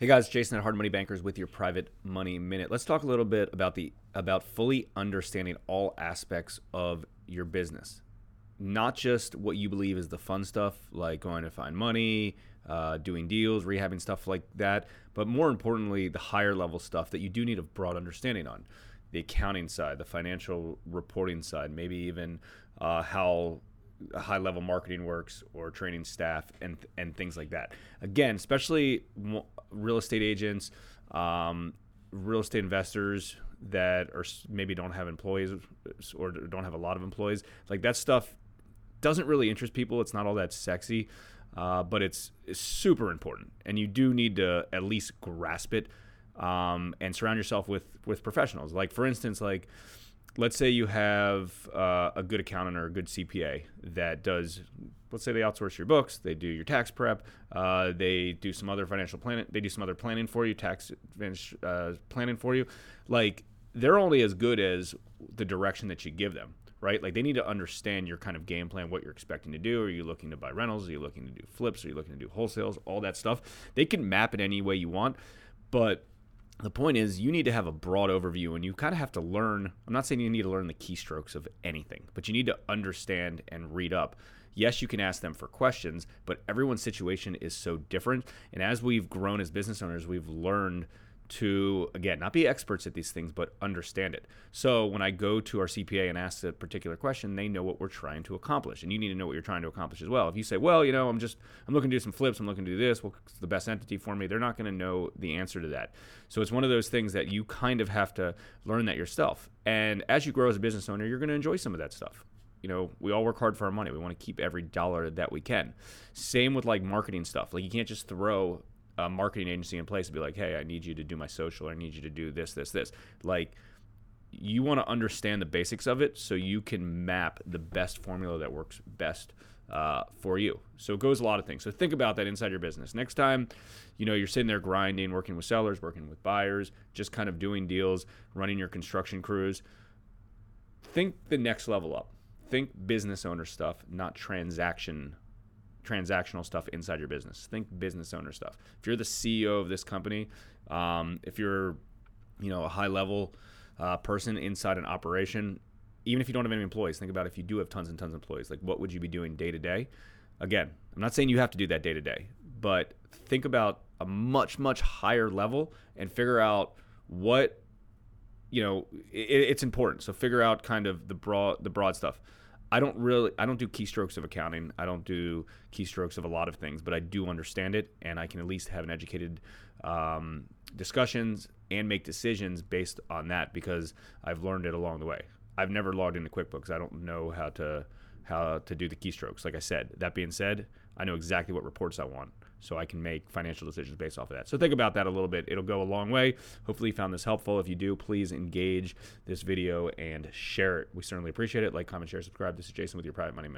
Hey guys, Jason at Hard Money Bankers with your private money minute. Let's talk a little bit about the about fully understanding all aspects of your business. Not just what you believe is the fun stuff, like going to find money, uh, doing deals, rehabbing stuff like that, but more importantly, the higher level stuff that you do need a broad understanding on. The accounting side, the financial reporting side, maybe even uh, how high level marketing works or training staff and and things like that. Again, especially real estate agents, um, real estate investors that are maybe don't have employees or don't have a lot of employees. Like that stuff doesn't really interest people. It's not all that sexy, uh, but it's, it's super important, and you do need to at least grasp it um, and surround yourself with with professionals. Like for instance, like let's say you have uh, a good accountant or a good CPA that does, let's say they outsource your books, they do your tax prep, uh, they do some other financial planning, they do some other planning for you, tax uh, planning for you. Like they're only as good as the direction that you give them, right? Like they need to understand your kind of game plan, what you're expecting to do. Are you looking to buy rentals? Are you looking to do flips? Are you looking to do wholesales? All that stuff. They can map it any way you want, but the point is you need to have a broad overview and you kind of have to learn i'm not saying you need to learn the keystrokes of anything but you need to understand and read up. Yes you can ask them for questions but everyone's situation is so different and as we've grown as business owners we've learned to again not be experts at these things but understand it so when i go to our cpa and ask a particular question they know what we're trying to accomplish and you need to know what you're trying to accomplish as well if you say well you know i'm just i'm looking to do some flips i'm looking to do this what's the best entity for me they're not going to know the answer to that so it's one of those things that you kind of have to learn that yourself and as you grow as a business owner you're going to enjoy some of that stuff you know, we all work hard for our money. We want to keep every dollar that we can. Same with like marketing stuff. Like you can't just throw a marketing agency in place to be like, hey, I need you to do my social, I need you to do this, this, this. Like, you want to understand the basics of it so you can map the best formula that works best uh, for you. So it goes a lot of things. So think about that inside your business. Next time, you know, you're sitting there grinding, working with sellers, working with buyers, just kind of doing deals, running your construction crews. Think the next level up. Think business owner stuff, not transaction transactional stuff inside your business. Think business owner stuff. If you're the CEO of this company, um, if you're, you know, a high level uh, person inside an operation, even if you don't have any employees, think about if you do have tons and tons of employees, like what would you be doing day to day? Again, I'm not saying you have to do that day to day, but think about a much much higher level and figure out what you know it, it's important so figure out kind of the broad the broad stuff I don't really I don't do keystrokes of accounting. I don't do keystrokes of a lot of things, but I do understand it, and I can at least have an educated um, discussions and make decisions based on that because I've learned it along the way. I've never logged into QuickBooks. I don't know how to how to do the keystrokes. Like I said, that being said, I know exactly what reports I want so I can make financial decisions based off of that. So think about that a little bit. It'll go a long way. Hopefully, you found this helpful. If you do, please engage this video and share it. We certainly appreciate it. Like, comment, share, subscribe. This is Jason with your Private Money Minute.